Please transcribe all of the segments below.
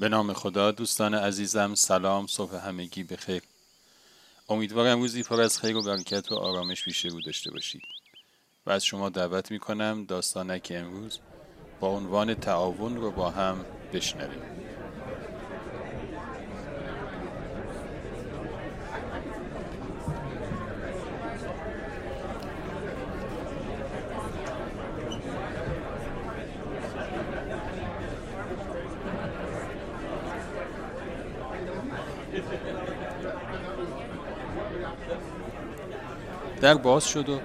به نام خدا. دوستان عزیزم سلام صبح همگی بخیر. امیدوارم روزی پر از خیر و برکت و آرامش پیش رو داشته باشید. و از شما دعوت می کنم داستانک امروز با عنوان تعاون رو با هم بشنویم. در باز شد و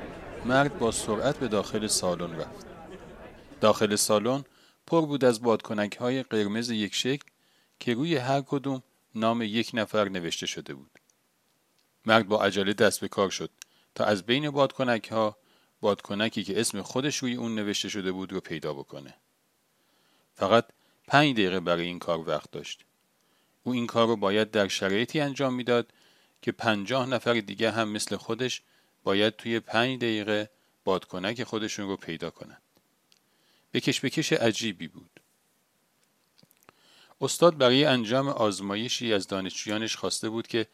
مرد با سرعت به داخل سالن رفت. داخل سالن پر بود از بادکنک های قرمز یک شکل که روی هر کدوم نام یک نفر نوشته شده بود. مرد با عجله دست به کار شد تا از بین بادکنک ها بادکنکی که اسم خودش روی اون نوشته شده بود رو پیدا بکنه. فقط پنج دقیقه برای این کار وقت داشت. او این کار رو باید در شرایطی انجام می‌داد که پنجاه نفر دیگه هم مثل خودش باید توی پنج دقیقه بادکنک خودشون رو پیدا کنند. بکش بکش عجیبی بود. استاد برای انجام آزمایشی از دانشجویانش خواسته بود که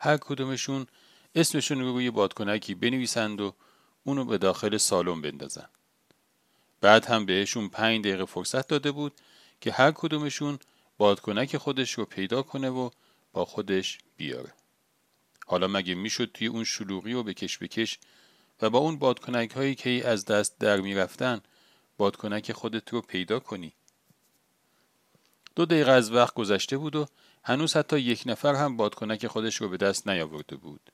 هر کدومشون اسمشون رو روی بادکنکی بنویسند و اونو به داخل سالن بندازن. بعد هم بهشون پنج دقیقه فرصت داده بود که هر کدومشون بادکنک خودش رو پیدا کنه و با خودش بیاره. حالا مگه می‌شد توی اون شلوغی و بکش بکش و با اون بادکنک هایی که از دست در می‌رفتن بادکنک خودت رو پیدا کنی؟ دو دقیقه از وقت گذشته بود و هنوز حتی یک نفر هم بادکنک خودش رو به دست نیاورده بود.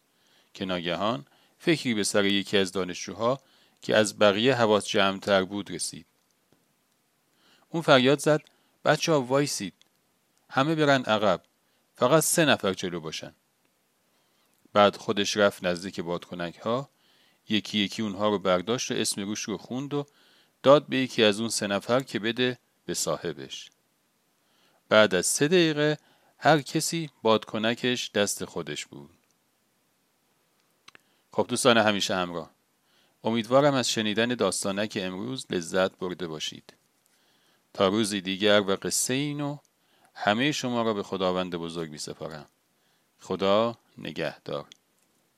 که ناگهان فکری به سر یکی از دانشجوها که از بقیه حواس جمعتر بود رسید. اون فریاد زد بچه ها وایسید. همه برن عقب. فقط سه نفر جلو باشن. بعد خودش رفت نزدیک بادکنک ها یکی یکی اونها رو برداشت و اسم روش رو خوند و داد به یکی از اون سه نفر که بده به صاحبش. بعد از سه دقیقه هر کسی بادکنکش دست خودش بود. خب دوستان همیشه همراه. امیدوارم از شنیدن داستانک امروز لذت برده باشید. تا روزی دیگر و قصه اینو همه شما را به خداوند بزرگ می سپارم خدا نگهدار.